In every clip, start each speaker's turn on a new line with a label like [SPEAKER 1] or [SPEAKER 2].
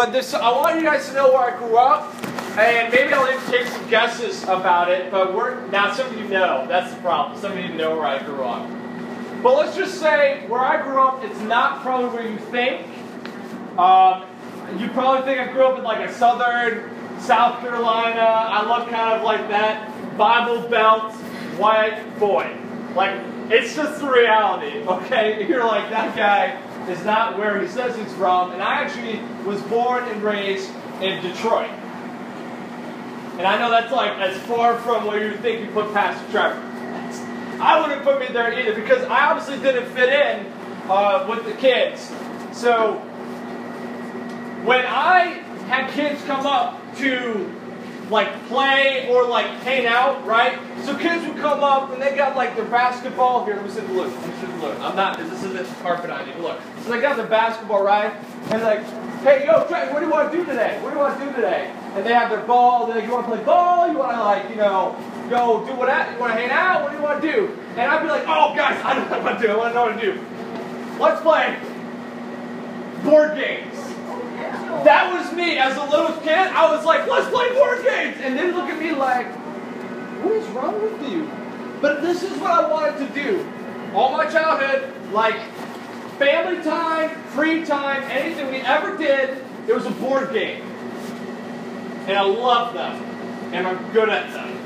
[SPEAKER 1] But this, I want you guys to know where I grew up, and maybe I'll even take some guesses about it. But we're now some of you know. That's the problem. Some of you know where I grew up. But let's just say where I grew up, it's not probably where you think. Um, you probably think I grew up in like a southern South Carolina. I look kind of like that Bible Belt white boy. Like it's just the reality. Okay, you're like that guy is not where he says he's from, and I actually was born and raised in Detroit. And I know that's like as far from where you think you put Pastor Trevor. I wouldn't put me there either because I obviously didn't fit in uh, with the kids. So when I had kids come up to like play or like hang out, right? So kids would come up and they got like their basketball. Here, let me see the look. Let me see the look. I'm not. This isn't carpet on you. Look. So they got their basketball, right? And like, hey, yo, Trey, what do you want to do today? What do you want to do today? And they have their ball. They're like, you want to play ball? You want to like, you know, go do what? You want to hang out? What do you want to do? And I'd be like, oh, guys, I don't know what to do. I want to know what to do. Let's play board games. That was me as a little kid. I was like, let's play board games. And then look at me like, what is wrong with you? But this is what I wanted to do. All my childhood, like family time, free time, anything we ever did, it was a board game. And I love them. And I'm good at them.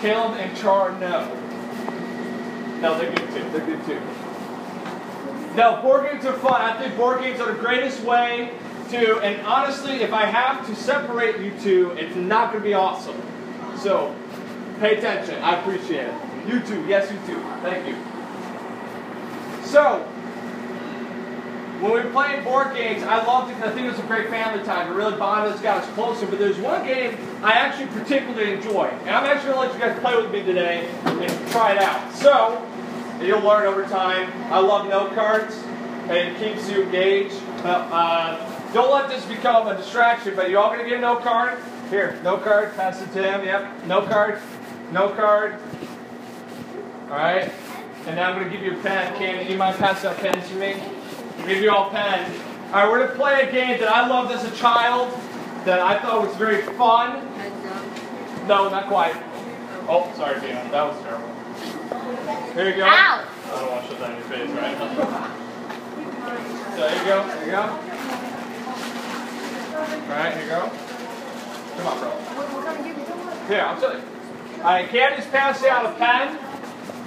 [SPEAKER 1] Caleb and Char, no. No, they're good too. They're good too. No, board games are fun. I think board games are the greatest way to, and honestly, if I have to separate you two, it's not going to be awesome. So, pay attention. I appreciate it. You too. Yes, you too. Thank you. So, when we playing board games, I loved it because I think it was a great family time. It really bonded us, got us closer. But there's one game I actually particularly enjoy. And I'm actually going to let you guys play with me today and try it out. So, you'll learn over time. I love note cards. It keeps you engaged. Uh, uh, don't let this become a distraction, but you all going to get a note card? Here, note card. Pass it to him. Yep. Note card. Note card. All right. And now I'm going to give you a pen. Candy, you mind passing that pen to me? I'll give you all pen. All right, we're going to play a game that I loved as a child, that I thought was very fun. No, not quite. Oh, sorry, Dina. That was terrible. Here you go.
[SPEAKER 2] Ow!
[SPEAKER 1] I don't want to shove that in your face, right? so there you go. There you go. All right, here you go. Come on, bro. Here, I'll tell you. All right, Candy's passing out a pen.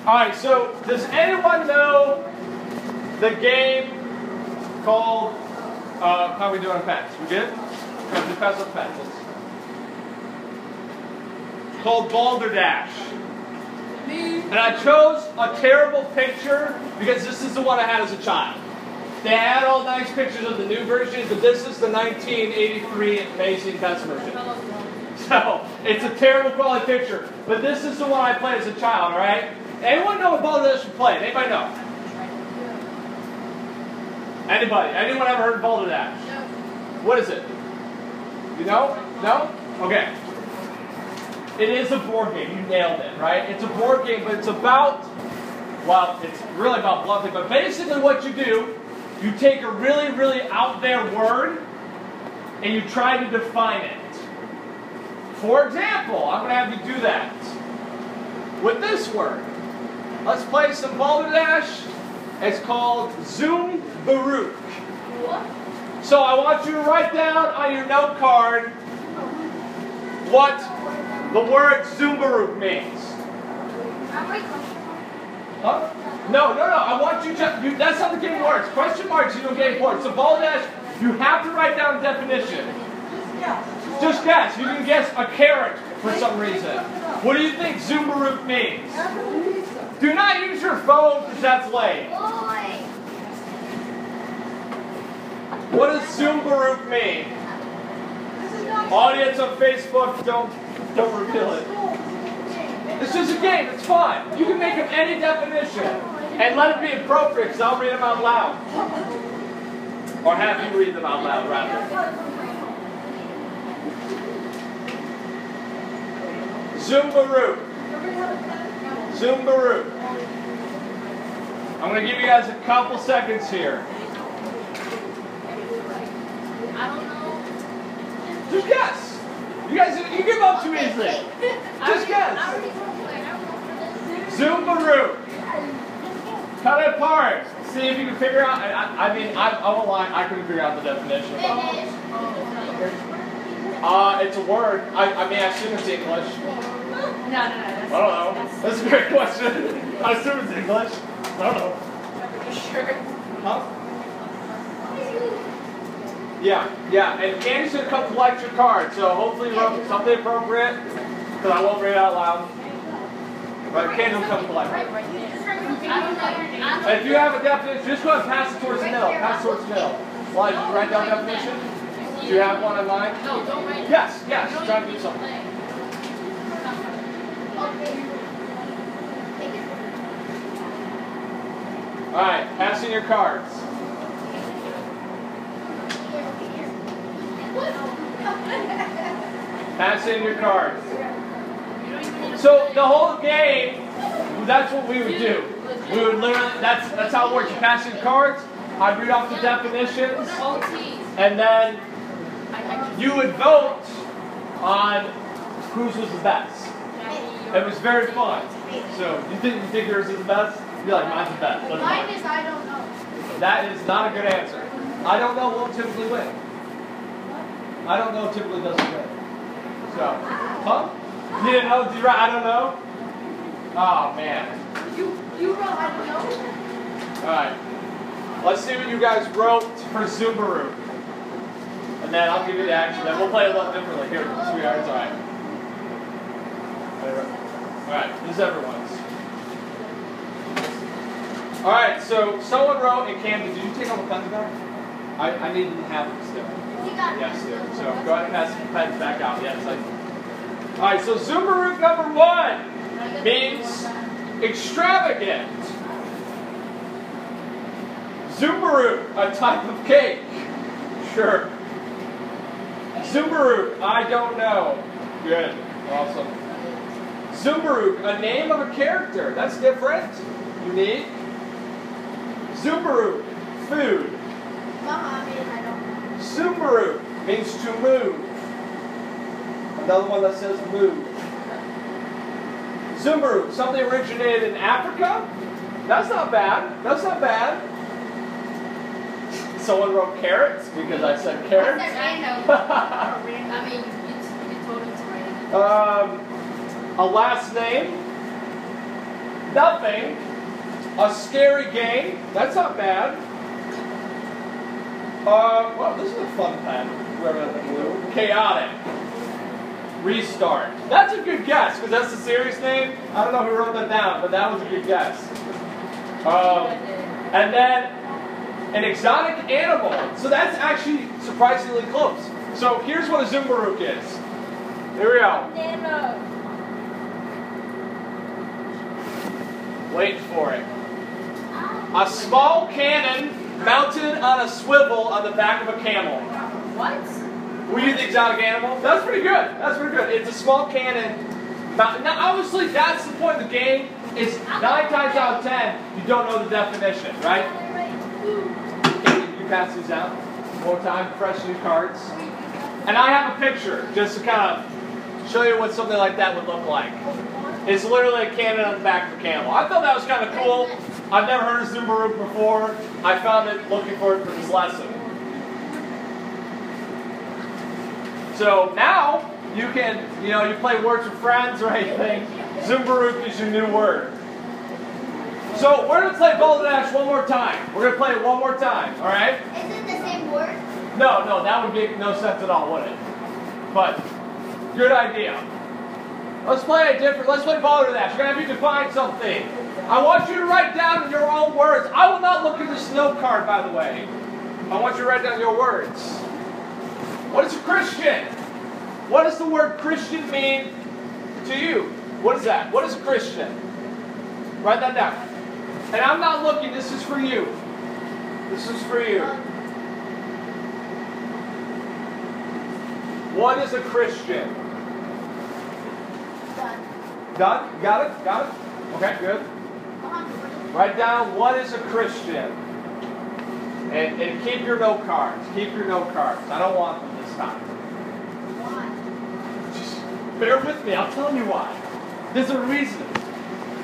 [SPEAKER 1] All right, so does anyone know the game called, uh, how are we doing on pens? We good? Come just pass out pens. Called Balderdash. And I chose a terrible picture because this is the one I had as a child. They had all nice pictures of the new version, but this is the 1983 amazing best version. So it's a terrible quality picture. But this is the one I played as a child, alright? Anyone know what Balderdash we played? Anybody know? Anybody? Anyone ever heard of Balderdash? What is it? You know? No? Okay. It is a board game. You nailed it, right? It's a board game, but it's about, well, it's really about bluffing. But basically, what you do, you take a really, really out there word and you try to define it. For example, I'm going to have you do that with this word. Let's play some balderdash. It's called Zoom Baruch. So I want you to write down on your note card what the word Zumbaruk means. Huh? No, no, no. I want you to. You, that's how the game works. Question marks, you don't get points. So balderdash, you have to write down a definition. Just guess. You can guess a carrot for some reason. What do you think Zumbaruk means? Do not use your phone because that's late. What does Zumbaruk mean? Audience on Facebook, don't don't reveal it. It's just a game. It's fun. You can make up any definition and let it be appropriate because I'll read them out loud. Or have you read them out loud, rather. Zumbaroo. Zumbaroo. I'm going to give you guys a couple seconds here.
[SPEAKER 2] Don't know.
[SPEAKER 1] You guys, you give up too easily. Just guess. Zumbaroo. Cut it apart. See if you can figure out. I, I mean, I, I won't lie. I couldn't figure out the definition. Uh, it's a word. I, I mean, I assume it's English.
[SPEAKER 2] No, no, no.
[SPEAKER 1] I don't know. That's a great question. I assume it's English. I don't know.
[SPEAKER 2] Sure.
[SPEAKER 1] Huh? Yeah, yeah. And Candy's gonna come collect your card. So hopefully you wrote something appropriate. Because I won't read it out loud. But Candy will come collect it. If you have a definition, just go ahead and pass it towards the middle. Pass it towards the middle. Why, did you write down definition? Do you have one in mind?
[SPEAKER 2] No, don't write.
[SPEAKER 1] Yes, yes. Try to do something. All right, passing your cards. Passing your cards. So the whole game, that's what we would do. We would literally, that's that's how it works. You pass your cards, I read off the definitions, and then you would vote on whose was the best. It was very fun. So you think you think yours is the best? You're like mine's the best.
[SPEAKER 3] Mine is I don't know.
[SPEAKER 1] That is not a good answer. I don't know won't typically win. I don't know typically doesn't win. So, huh? You didn't know? Did you write? I don't know. Oh man.
[SPEAKER 3] You you wrote I don't know.
[SPEAKER 1] All right. Let's see what you guys wrote for Zumbaroo. And then I'll give you the action. Then we'll play it a little differently. Here, sweetheart. It's all right. All right. This is everyone's. All right. So someone wrote in Camden. Did you take all the pens back? I, I need to have them still. Yes, dear. So go ahead and pass the pens back out. Yes. All right. So Zumbaroo number one means extravagant. Zumbaroo, a type of cake. Sure. Zumbaroo, I don't know. Good. Awesome. Zumbaroo, a name of a character. That's different. Unique. Zumbaroo, food. Subaru means to move. Another one that says move. Zumbaru, something originated in Africa? That's not bad. That's not bad. Someone wrote carrots because I said carrots.
[SPEAKER 2] I know. I mean, you told him to write it.
[SPEAKER 1] um, a last name? Nothing. A scary game? That's not bad. Uh, well, this is a fun pen. Whoever the blue. Chaotic. Restart. That's a good guess because that's the serious name. I don't know who wrote that down, but that was a good guess. Um, and then an exotic animal. So that's actually surprisingly close. So here's what a Zumbarook is. Here we go.
[SPEAKER 3] Nano.
[SPEAKER 1] Wait for it. A small cannon mounted on a swivel on the back of a camel.
[SPEAKER 2] What?
[SPEAKER 1] We use the exotic animal? That's pretty good. That's pretty good. It's a small cannon. Now, obviously, that's the point of the game. Is nine times out of ten, you don't know the definition, right? Can you pass these out more time? Fresh new cards. And I have a picture just to kind of show you what something like that would look like. It's literally a cannon on the back of a camel. I thought that was kind of cool. I've never heard of Zumbarook before. I found it looking for it for this lesson. So now you can, you know, you play words with friends or anything. Zumbarook is your new word. So we're gonna play Balderdash one more time. We're gonna play it one more time, all right?
[SPEAKER 3] Is it the same word?
[SPEAKER 1] No, no, that would make no sense at all, would it? But good idea. Let's play a different. Let's play Balderdash. You're gonna have to define something. I want you to write down in your own words. I will not look at this note card, by the way. I want you to write down your words. What is a Christian? What does the word Christian mean to you? What is that? What is a Christian? Write that down. And I'm not looking, this is for you. This is for you. What is a Christian?
[SPEAKER 3] Done.
[SPEAKER 1] Done? Got it? Got it? Okay, good. Write down what is a Christian. And, and keep your note cards. Keep your note cards. I don't want them this time.
[SPEAKER 3] Why?
[SPEAKER 1] Just bear with me. I'm telling you why. There's a reason.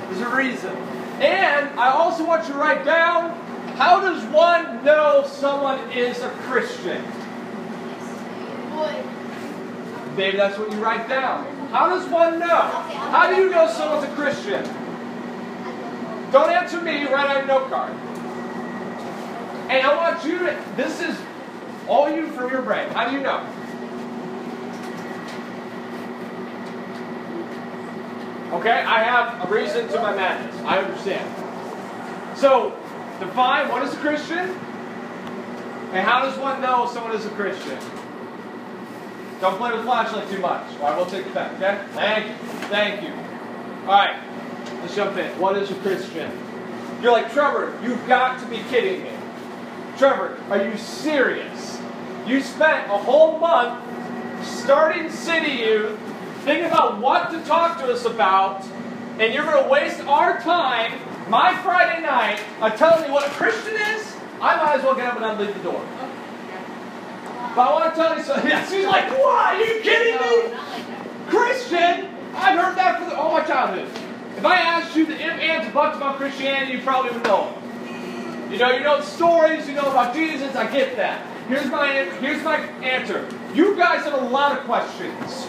[SPEAKER 1] There's a reason. And I also want you to write down how does one know someone is a Christian? Maybe that's what you write down. How does one know? How do you know someone's a Christian? Don't answer me, write on your note card. And I want you to, this is all you from your brain. How do you know? Okay, I have a reason to my madness. I understand. So, define what is a Christian, and how does one know someone is a Christian? Don't play with flashlight too much, or I will take it back, okay? Thank you. Thank you. Alright, let's jump in. What is a Christian? You're like, Trevor, you've got to be kidding me. Trevor, are you serious? You spent a whole month starting City Youth, thinking about what to talk to us about, and you're going to waste our time, my Friday night, on telling me what a Christian is? I might as well get up and unleave the door. But I want to tell you something. She's like, what? Are you kidding me? Christian? I've heard that for all my childhood. If I asked you the if, ands, and buts about Christianity, you probably would know. You know, you know stories, you know about Jesus, I get that. Here's my, here's my answer. You guys have a lot of questions.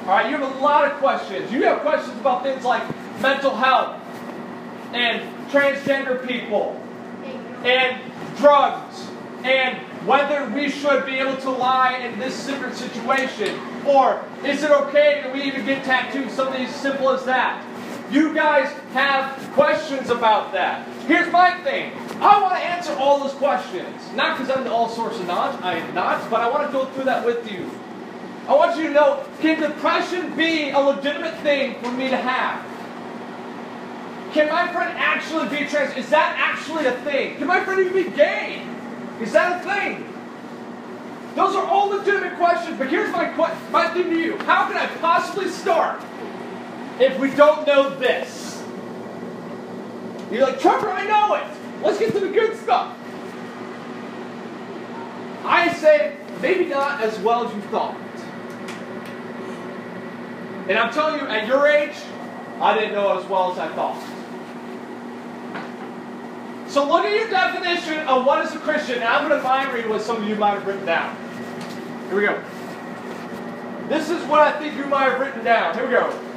[SPEAKER 1] All right, you have a lot of questions. You have questions about things like mental health and transgender people and drugs and whether we should be able to lie in this different situation or is it okay that we even get tattoos something as simple as that you guys have questions about that here's my thing i want to answer all those questions not because i'm the all source of knowledge i am not but i want to go through that with you i want you to know can depression be a legitimate thing for me to have can my friend actually be trans? Is that actually a thing? Can my friend even be gay? Is that a thing? Those are all legitimate questions, but here's my que- my thing to you. How can I possibly start if we don't know this? You're like, Trevor, I know it. Let's get to the good stuff. I say, maybe not as well as you thought. And I'm telling you, at your age, I didn't know as well as I thought. So look at your definition of what is a Christian. And I'm going to mind read what some of you might have written down. Here we go. This is what I think you might have written down. Here we go.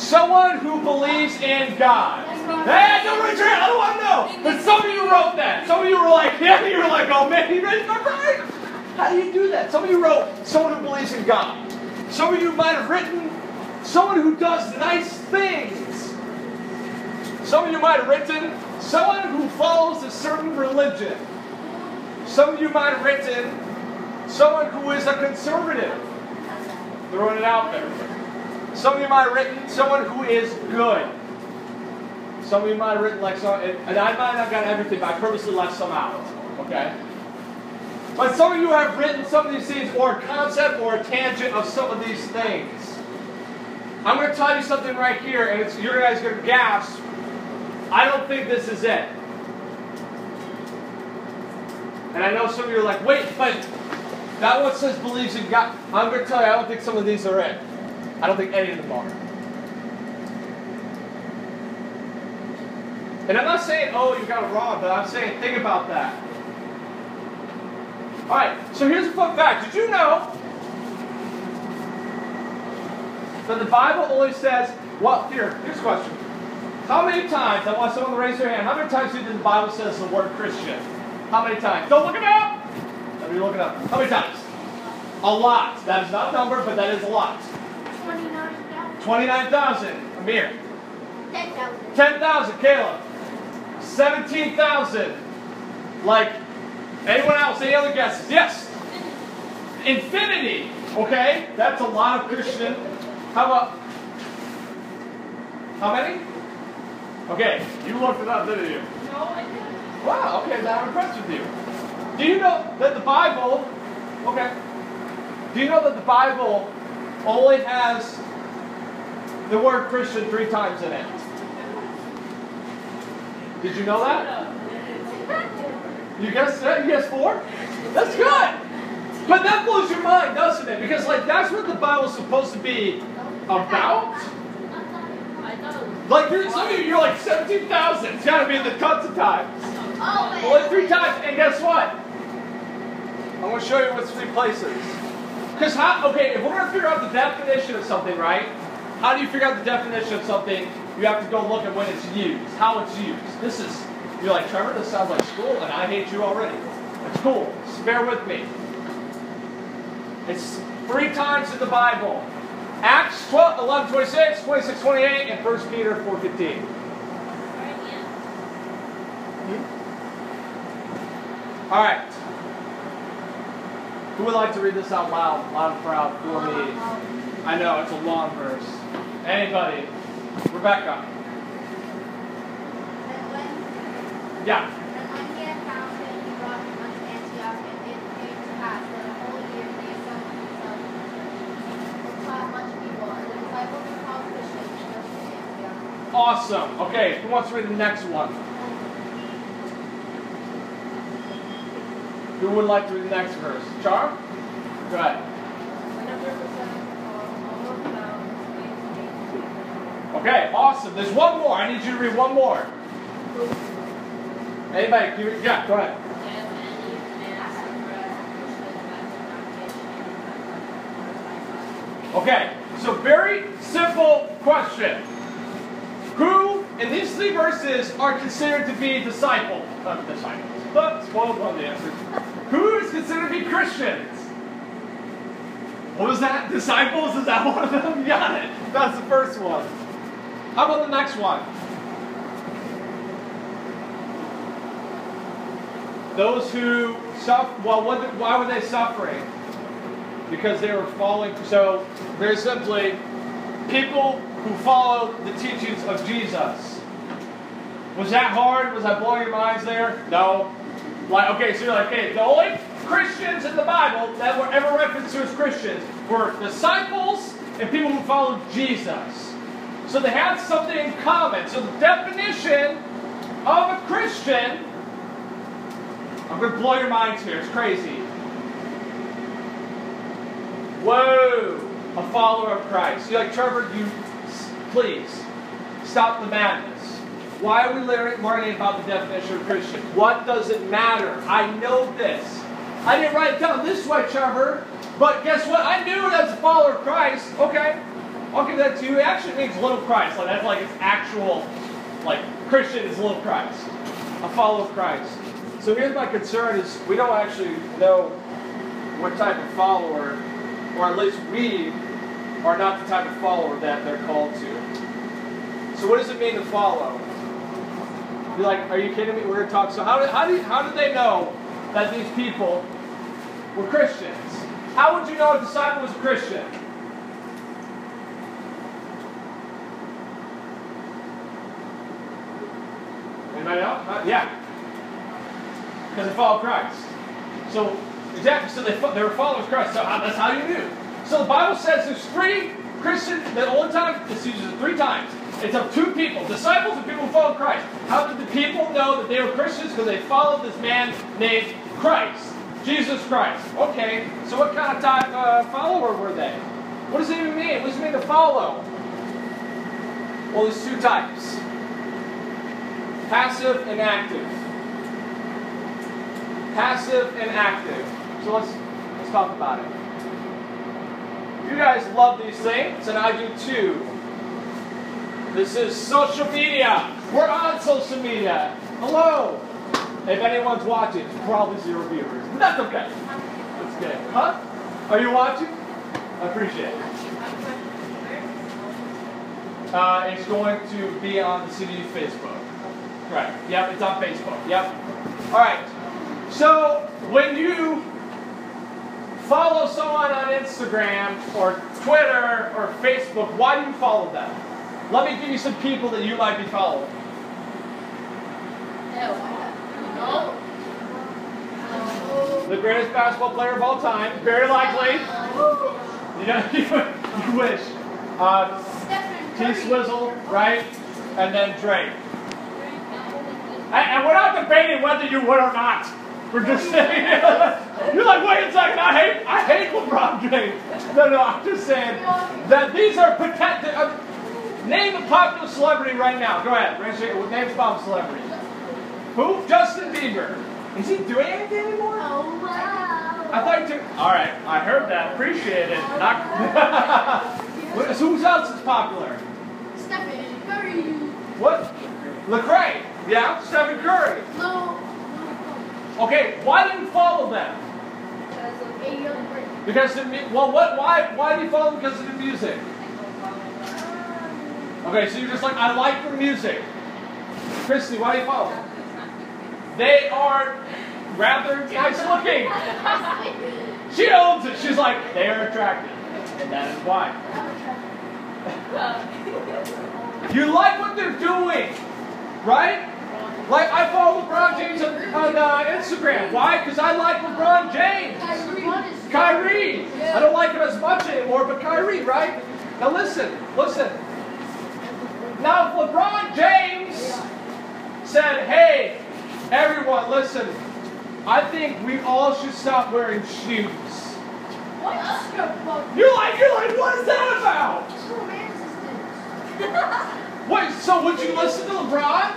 [SPEAKER 1] Someone who believes in God. Hey, don't raise your hand. I don't want to know. But some of you wrote that. Some of you were like, yeah, you were like, oh man, he raised my brain. How do you do that? Some of you wrote someone who believes in God. Some of you might have written someone who does nice things. Some of you might have written someone who follows a certain religion. Some of you might have written someone who is a conservative. Throwing it out there. Some of you might have written someone who is good. Some of you might have written like some, and I might not got everything, but I purposely left some out. Okay? But some of you have written some of these things, or a concept or a tangent of some of these things. I'm going to tell you something right here, and it's, you guys are going to gasp. I don't think this is it. And I know some of you are like, wait, but that one says believes in God. I'm going to tell you, I don't think some of these are it. I don't think any of them are. And I'm not saying, oh, you got it wrong, but I'm saying, think about that. All right, so here's a fun fact. Did you know that the Bible only says, well, here, here's a question. How many times, I want someone to raise their hand, how many times do you think the Bible says the word Christian? How many times? Don't look it up! Let me look it up. How many times? A lot. That is not a number, but that is a lot.
[SPEAKER 3] 29,000.
[SPEAKER 1] 29,000. Amir.
[SPEAKER 3] 10,000.
[SPEAKER 1] 10,000. Caleb. 17,000. Like, anyone else? Any other guesses? Yes. Infinity. Okay? That's a lot of Christian. How about. How many? Okay, you looked it up, didn't you?
[SPEAKER 2] No, I didn't.
[SPEAKER 1] Wow, okay, I'm impressed with you. Do you know that the Bible, okay, do you know that the Bible only has the word Christian three times in it? Did you know that? You guessed that? You guessed four? That's good. But that blows your mind, doesn't it? Because like that's what the Bible's supposed to be about.
[SPEAKER 2] I thought it was.
[SPEAKER 1] Like you're, some of you, you're like 17,000. It's got to be in the tons of times.
[SPEAKER 3] Oh.
[SPEAKER 1] Only three times. And guess what? I'm to show you what's three places. Because how? Okay, if we're going to figure out the definition of something, right? How do you figure out the definition of something? You have to go look at when it's used, how it's used. This is. You're like Trevor. This sounds like school, and I hate you already. It's cool. Just bear with me. It's three times in the Bible. Acts 12, 11, 26, 26, 28, and 1 Peter 4, 15. All right. Who would like to read this out loud, loud and proud for me? I know, it's a long verse. Anybody? Rebecca. Yeah. Awesome. Okay, who wants to read the next one? Who would like to read the next verse? Char? Go ahead. Okay, awesome. There's one more. I need you to read one more. Anybody? Yeah, go ahead. Okay, so very simple question. Who in these three verses are considered to be disciples? Uh, disciples. But spoiled on the answer. Who is considered to be Christians? What was that? Disciples? Is that one of them? Got it. That's the first one. How about the next one? Those who suffer. Well, what, why were they suffering? Because they were falling. So, very simply, people who follow the teachings of Jesus. Was that hard? Was I blowing your minds there? No. Like, okay, so you're like, okay, the only Christians in the Bible that were ever referenced to as Christians were disciples and people who followed Jesus. So they had something in common. So the definition of a Christian, I'm going to blow your minds here. It's crazy. Whoa, a follower of Christ. You're like, Trevor, you, please, stop the madness. Why are we learning, about the definition of Christian? What does it matter? I know this. I didn't write it down this way, Trevor, but guess what? I knew as a follower of Christ. Okay, I'll give that to you. It actually means little Christ. Like that's like its actual, like Christian is little Christ, a follower of Christ. So here's my concern: is we don't actually know what type of follower, or at least we are not the type of follower that they're called to. So what does it mean to follow? You're like, are you kidding me? We're going to talk. So how did, how, did, how did they know that these people were Christians? How would you know a disciple was a Christian? Anybody else? Uh, yeah. Because they followed Christ. So, exactly. So they, they were followers of Christ. So how, that's how you knew. So the Bible says there's three Christians, the only time, it's used three times. It's of two people, disciples and people who follow Christ. How did the people know that they were Christians? Because they followed this man named Christ. Jesus Christ. Okay, so what kind of type uh, follower were they? What does it even mean? What does it mean to follow? Well, there's two types. Passive and active. Passive and active. So let's let's talk about it. You guys love these things, and I do too. This is social media. We're on social media. Hello. If anyone's watching, probably zero viewers. But that's okay. That's good. Huh? Are you watching? I appreciate it. Uh, it's going to be on the CDU Facebook. Right. Yep, it's on Facebook. Yep. All right. So when you follow someone on Instagram or Twitter or Facebook, why do you follow them? Let me give you some people that you might be following. The greatest basketball player of all time, very likely. You know, you, wish. Uh, T Swizzle, right? And then Drake. And, and we're not debating whether you would or not. We're just saying. You're like, wait a second, I hate, I hate LeBron James. No, no, I'm just saying that these are protected. Name a popular celebrity right now. Go ahead. Raise your Name a popular celebrity. Who? Justin Bieber. Is he doing anything anymore?
[SPEAKER 3] Oh, wow.
[SPEAKER 1] I thought you. All right, I heard that. Appreciate it. Oh, Not. What- Who's else is popular?
[SPEAKER 3] Stephen Curry.
[SPEAKER 1] What? Lecrae. Yeah, Stephen Curry.
[SPEAKER 3] No. No.
[SPEAKER 1] Okay, why didn't you follow them?
[SPEAKER 3] Because of
[SPEAKER 1] Because the well, what? Why? Why do you follow them? Because of the music. Okay, so you're just like I like their music. Christy, why do you follow? them? They are rather nice looking. She owns it. She's like they are attractive, and that is why. You like what they're doing, right? Like I follow LeBron James on, on uh, Instagram. Why? Because I like LeBron James. Kyrie. I don't like him as much anymore, but Kyrie, right? Now listen, listen. Now if LeBron James said, "Hey, everyone, listen. I think we all should stop wearing shoes."
[SPEAKER 3] What?
[SPEAKER 1] You're like, you're like, what is that about? Wait, so would you listen to LeBron?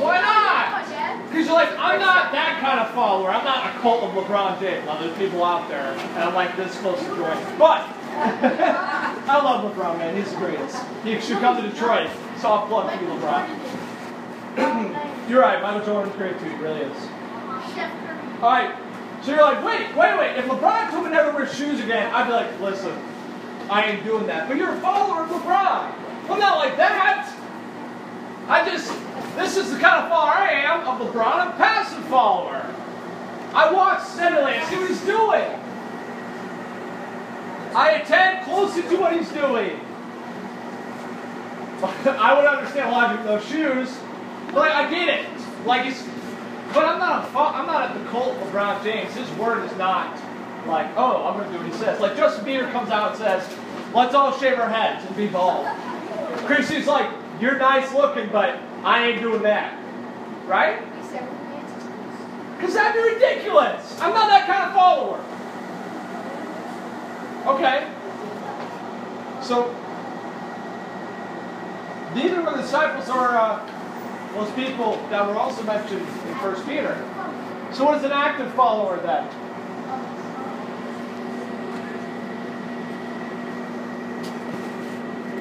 [SPEAKER 1] Why not? Because you're like, I'm not that kind of follower. I'm not a cult of LeBron James. Now, there's people out there, and I'm like this close to joining. But, I love LeBron, man. He's the greatest. He should come to Detroit. Soft plug for you, LeBron. You're right. Michael Jordan's great, too. He really is. All right. So you're like, wait, wait, wait. If LeBron told me never wear shoes again, I'd be like, listen, I ain't doing that. But you're a follower of LeBron. I'm not like that. I just, this is the kind of follower I am of LeBron. A passive follower. I watch steadily. I see what he's doing. I attend closely to what he's doing. I would understand logic of those shoes, but like, I get it. Like it's, but I'm not a, I'm not at the cult of LeBron James. His word is not like, oh, I'm going to do what he says. Like Justin Bieber comes out and says, let's all shave our heads and be bald. Chrissy's like, you're nice looking, but I ain't doing that. Right? Because that'd be ridiculous. I'm not that kind of follower. Okay. So, neither were the disciples or uh, those people that were also mentioned in First Peter. So, what is an active follower then?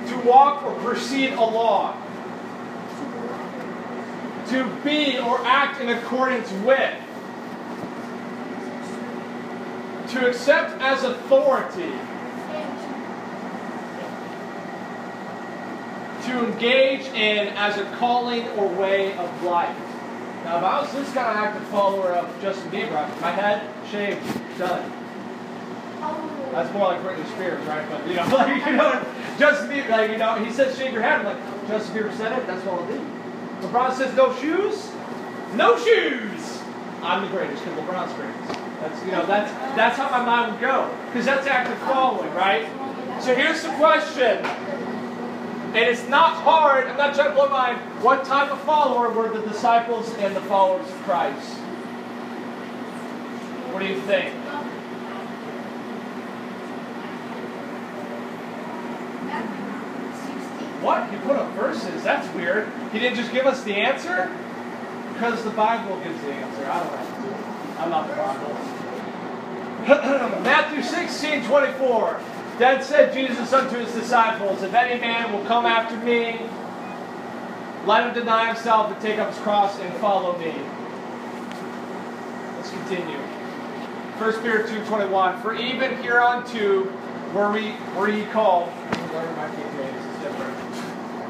[SPEAKER 1] To walk or proceed along. To be or act in accordance with. To accept as authority. To engage in as a calling or way of life. Now, if I was this kind of active follower of Justin Bieber, my head shaved, done. That's more like Britney Spears, right? But you know, like you know, Justin Bieber, like you know, he says shave your head. I'm like, Justin Bieber said it. That's what I'll do. LeBron says no shoes, no shoes. I'm the greatest because LeBron's greatest. That's you know, that's that's how my mind would go because that's active following, right? So here's the question. And it's not hard, I'm not trying to blow my mind. What type of follower were the disciples and the followers of Christ? What do you think? What? He put up verses. That's weird. He didn't just give us the answer? Because the Bible gives the answer. I don't to. I'm not the Bible. Matthew 16, 24. Then said Jesus unto his disciples, If any man will come after me, let him deny himself and take up his cross and follow me. Let's continue. 1 Peter 2, 21. For even hereunto were we were ye called.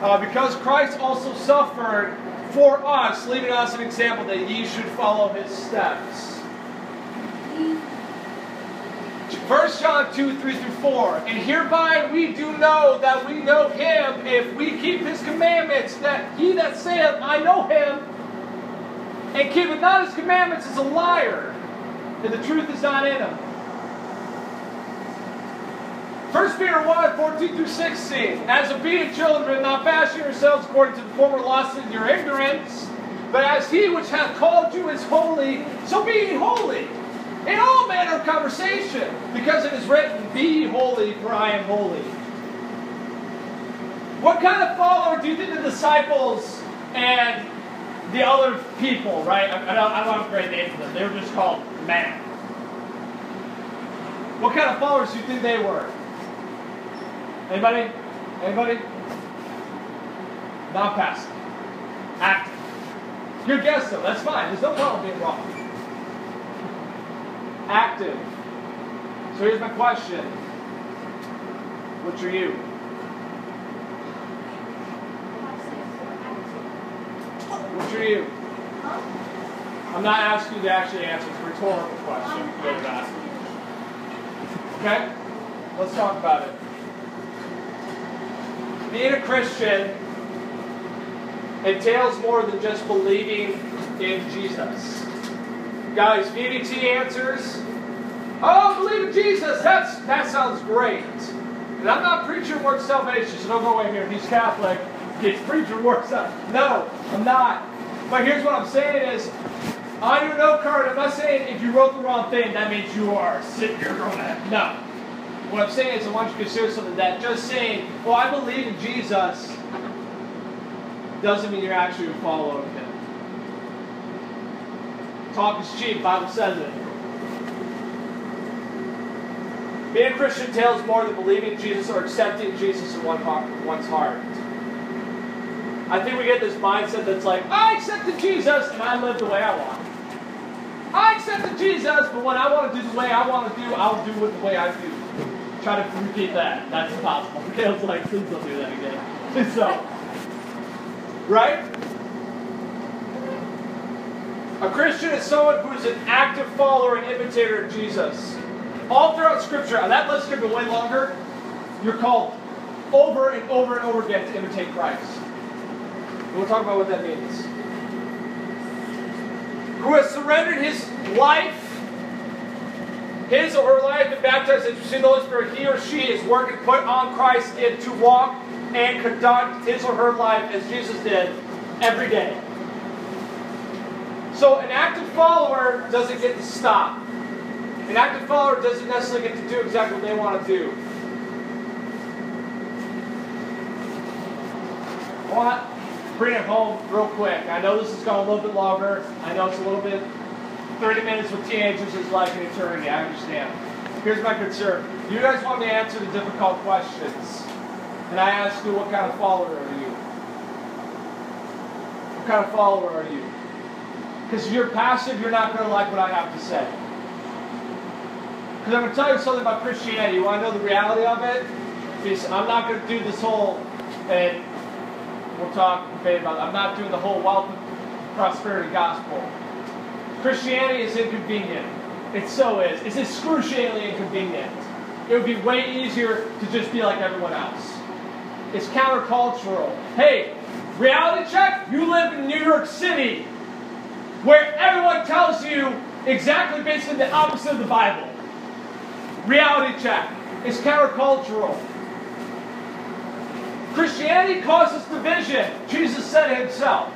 [SPEAKER 1] Uh, because Christ also suffered for us, leaving us an example that ye should follow his steps. 1 John 2, 3 through 4. And hereby we do know that we know him if we keep his commandments, that he that saith, I know him, and keepeth not his commandments is a liar, and the truth is not in him. 1 Peter 1, 14 through 16. As obedient children, not fashion yourselves according to the former lusts of your ignorance, But as he which hath called you is holy, so be ye holy in all manner of conversation, because it is written, Be holy, for I am holy. What kind of follower do you think the disciples and the other people, right? I, don't, I don't have a great name for them. They were just called men. What kind of followers do you think they were? Anybody? Anybody? Not passive. Active. Good guess though, that's fine. There's no problem being wrong. Active. So here's my question. Which are you? Which are you? I'm not asking you to actually answer. It's a rhetorical question. Okay? Let's talk about it. Being a Christian entails more than just believing in Jesus. Guys, VBT answers. Oh, believe in Jesus. That's that sounds great. And I'm not preaching word salvation, so don't go away here. He's Catholic. He's preaching word salvation. No, I'm not. But here's what I'm saying is, on your note card, I'm not saying if you wrote the wrong thing, that means you are sitting here going No. What I'm saying is I want you to consider something that just saying, well, I believe in Jesus doesn't mean you're actually following him. Talk is cheap, Bible says it. Being a Christian entails more than believing Jesus or accepting Jesus in one's heart. I think we get this mindset that's like, I accepted Jesus and I live the way I want. I accepted Jesus, but when I want to do the way I want to do, I'll do it the way I do. Try to repeat that. That's impossible. Caleb's like, please don't do that again. so, Right? A Christian is someone who is an active follower and imitator of Jesus. All throughout Scripture, and that list could be way longer, you're called over and over and over again to imitate Christ. We'll talk about what that means. Who has surrendered his life, his or her life, and baptized into the Holy Spirit, he or she is working put on Christ and to walk and conduct his or her life as Jesus did every day. So an active follower doesn't get to stop. An active follower doesn't necessarily get to do exactly what they want to do. I want to bring it home real quick. I know this has gone a little bit longer. I know it's a little bit 30 minutes with teenagers is like an eternity. I understand. Here's my concern. You guys want me to answer the difficult questions. And I ask you, what kind of follower are you? What kind of follower are you? Because if you're passive, you're not going to like what I have to say. Because I'm going to tell you something about Christianity. You want to know the reality of it? Because I'm not going to do this whole, and we'll talk about it. I'm not doing the whole wealth and prosperity gospel. Christianity is inconvenient. It so is. It's excruciatingly inconvenient. It would be way easier to just be like everyone else. It's countercultural. Hey, reality check, you live in New York City, where everyone tells you exactly basically the opposite of the Bible. Reality check. It's countercultural. Christianity causes division. Jesus said it himself.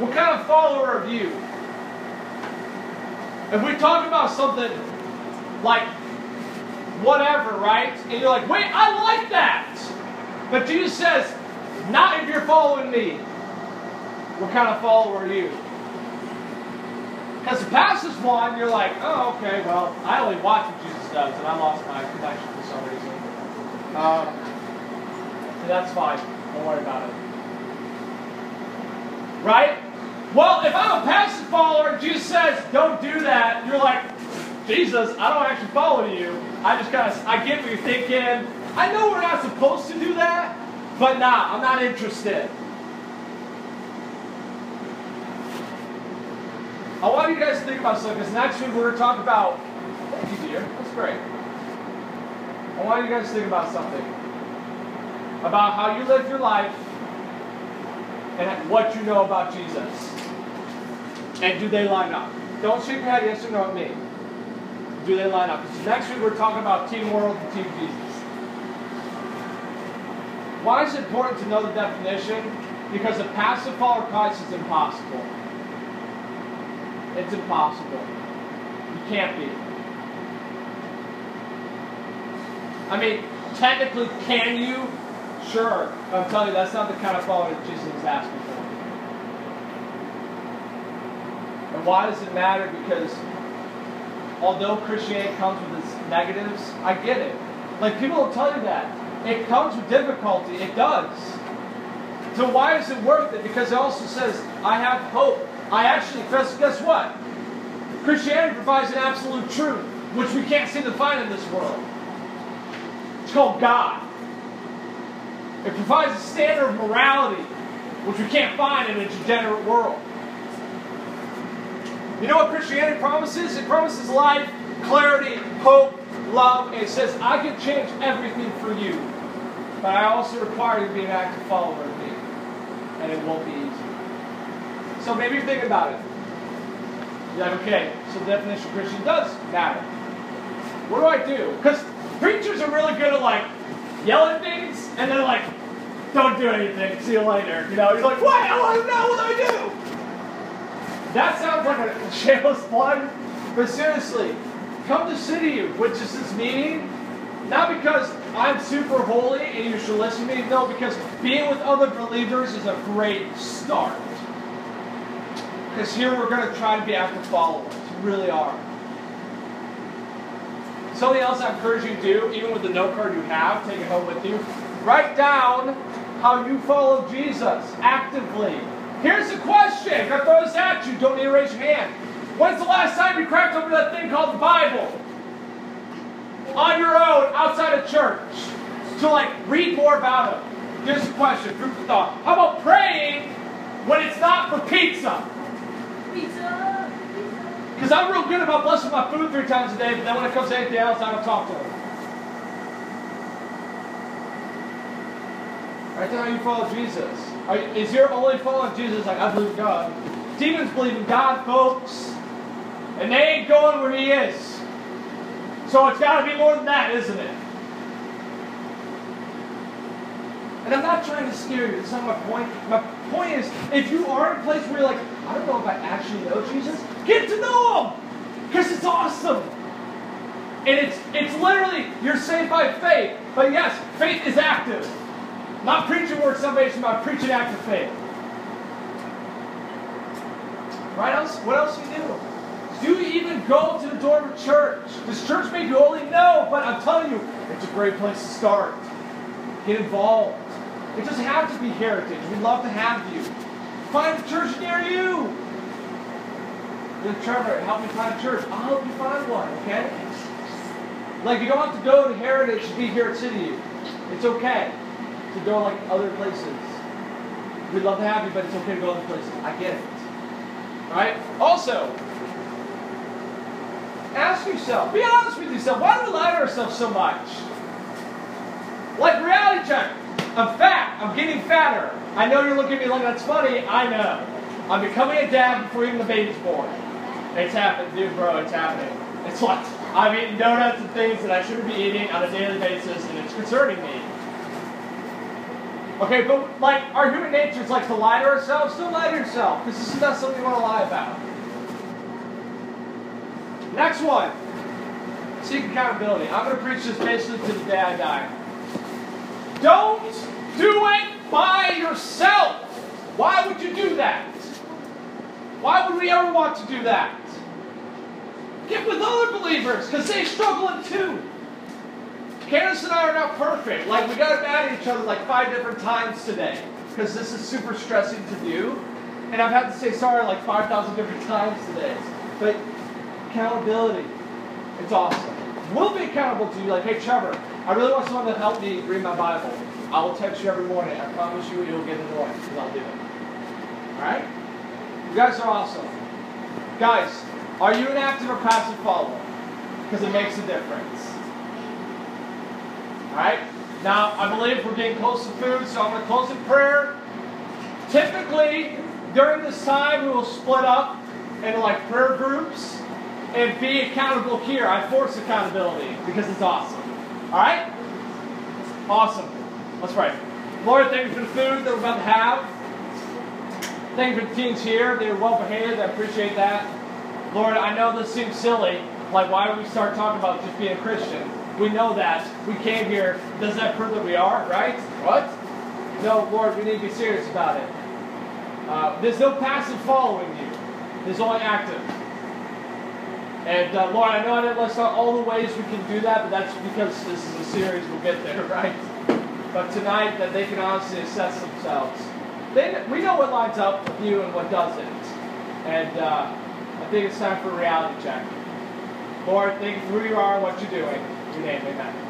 [SPEAKER 1] What kind of follower are you? If we talk about something like whatever, right? And you're like, wait, I like that. But Jesus says, not if you're following me. What kind of follower are you? Because the passive one, you're like, oh, okay, well, I only watch what Jesus does, and I lost my connection for some reason. Um, and that's fine. Don't worry about it. Right? Well, if I'm a passive follower, Jesus says, don't do that, you're like, Jesus, I don't actually follow you. I just kind of, I get what you're thinking. I know we're not supposed to do that, but nah, I'm not interested. I want you guys to think about something because next week we're going to talk about. Thank you, dear. That's great. I want you guys to think about something about how you live your life and what you know about Jesus. And do they line up? Don't shake your head yes or no at me do they line up? Because next week we're talking about Team World and Team Jesus. Why is it important to know the definition? Because a passive follower Christ is impossible. It's impossible. You can't be. I mean, technically, can you? Sure. But I'm telling you, that's not the kind of follower that Jesus is asking for. And why does it matter? Because although Christianity comes with its negatives, I get it. Like people will tell you that. It comes with difficulty. It does. So why is it worth it? Because it also says, I have hope. I actually, guess, guess what? Christianity provides an absolute truth, which we can't seem to find in this world. It's called God. It provides a standard of morality, which we can't find in a degenerate world. You know what Christianity promises? It promises life, clarity, hope, love, and it says, I can change everything for you, but I also require you to be an active follower of me, and it won't be easy. So maybe think about it. You're like, okay, so the definition of Christian does matter. What do I do? Because preachers are really good at like yelling things, and then like, don't do anything, see you later. You know, you're like, what? Oh, I want to know what do I do? That sounds like a shameless plug, but seriously, come to City which is this meeting, not because I'm super holy and you should listen to me, no, because being with other believers is a great start. Because here we're going to try to be active followers. We really are. Something else I encourage you to do, even with the note card you have, take it home with you. Write down how you follow Jesus actively. Here's the question. I throw this at you. Don't need to raise your hand. When's the last time you cracked open that thing called the Bible? On your own, outside of church. To like read more about it. Here's the question, group of thought. How about praying when it's not for pizza? Because I'm real good about blessing my food three times a day, but then when it comes to anything else, I don't talk to them. Right now, you follow Jesus. Are, is your only following Jesus like, I believe in God? Demons believe in God, folks. And they ain't going where He is. So it's got to be more than that, isn't it? And I'm not trying to scare you. That's not my point. My point is, if you are in a place where you're like, I don't know if I actually know Jesus, get to know Him! Because it's awesome! And it's, it's literally, you're saved by faith. But yes, faith is active. Not preaching works salvation, but preaching active faith. Right? Else, what else do you do? Do you even go to the door of a church? Does church make you holy? No, but I'm telling you, it's a great place to start. Get involved. It doesn't have to be heritage. We'd love to have you. Find a church near you. Then Trevor, help me find a church. I'll help you find one, okay? Like you don't have to go to Heritage to be here at City. It's okay to go like other places. We'd love to have you, but it's okay to go other places. I get it. Right? Also, ask yourself, be honest with yourself, why do we lie to ourselves so much? Like reality check. I'm fat. I'm getting fatter. I know you're looking at me like that's funny. I know. I'm becoming a dad before even the baby's born. It's happening, dude, bro. It's happening. It's like I'm eating donuts and things that I shouldn't be eating on a daily basis, and it's concerning me. Okay, but like our human nature is like to lie to ourselves. Don't lie to yourself, because this is not something you want to lie about. Next one. Seek accountability. I'm going to preach this basically to the day I die. Don't do it by yourself. Why would you do that? Why would we ever want to do that? Get with other believers, because they struggle too. Candace and I are not perfect. Like, we got mad at each other like five different times today, because this is super stressing to do. And I've had to say sorry like 5,000 different times today. But accountability, it's awesome. We'll be accountable to you, like, hey, Trevor, I really want someone to help me read my Bible. I will text you every morning. I promise you you'll get annoyed because I'll do it. Alright? You guys are awesome. Guys, are you an active or passive follower? Because it makes a difference. Alright? Now, I believe we're getting close to food, so I'm going to close in prayer. Typically, during this time, we will split up into like prayer groups and be accountable here. I force accountability because it's awesome. Alright? Awesome. Let's pray. Lord, thank you for the food that we're about to have. thank you for the teens here. They're well behaved. I appreciate that. Lord, I know this seems silly. Like, why do we start talking about just being a Christian? We know that. We came here. Does that prove that we are, right? What? No, Lord, we need to be serious about it. Uh, there's no passive following you. There's only active. And uh, Lord, I know I didn't list out all the ways we can do that, but that's because this is a series. We'll get there, right? But tonight, that they can honestly assess themselves. They, we know what lines up with you and what doesn't. And uh, I think it's time for a reality check. Lord, thank you for who you are and what you're doing. In your name, amen.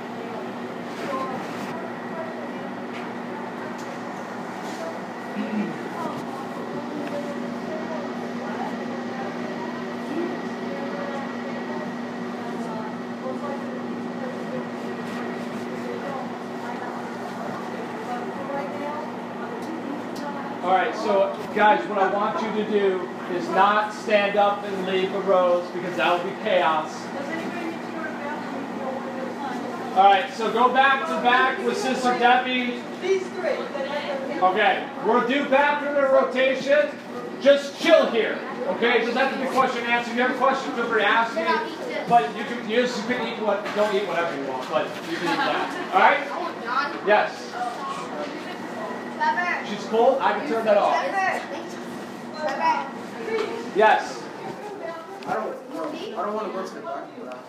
[SPEAKER 1] All right, so guys, what I want you to do is not stand up and leave the rows because that will be chaos. All right, so go back to back with Sister Debbie.
[SPEAKER 4] These three.
[SPEAKER 1] Okay, we'll do bathroom in rotation. Just chill here. Okay, it doesn't have to be question and answer. If you have a question, feel free to ask me. But you can you just can eat what don't eat whatever you want, but you can eat that. All right? Oh, yes. Oh. She's cold. I can turn that off. Yes.
[SPEAKER 5] I don't, I don't want to go to the bathroom without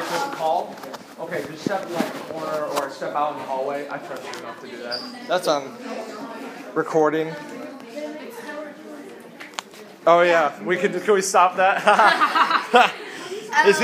[SPEAKER 1] Is it called? Okay, just step in like the corner or step out in the hallway. I trust you enough to do that. That's on recording. Oh yeah, we can. Can we stop that? Is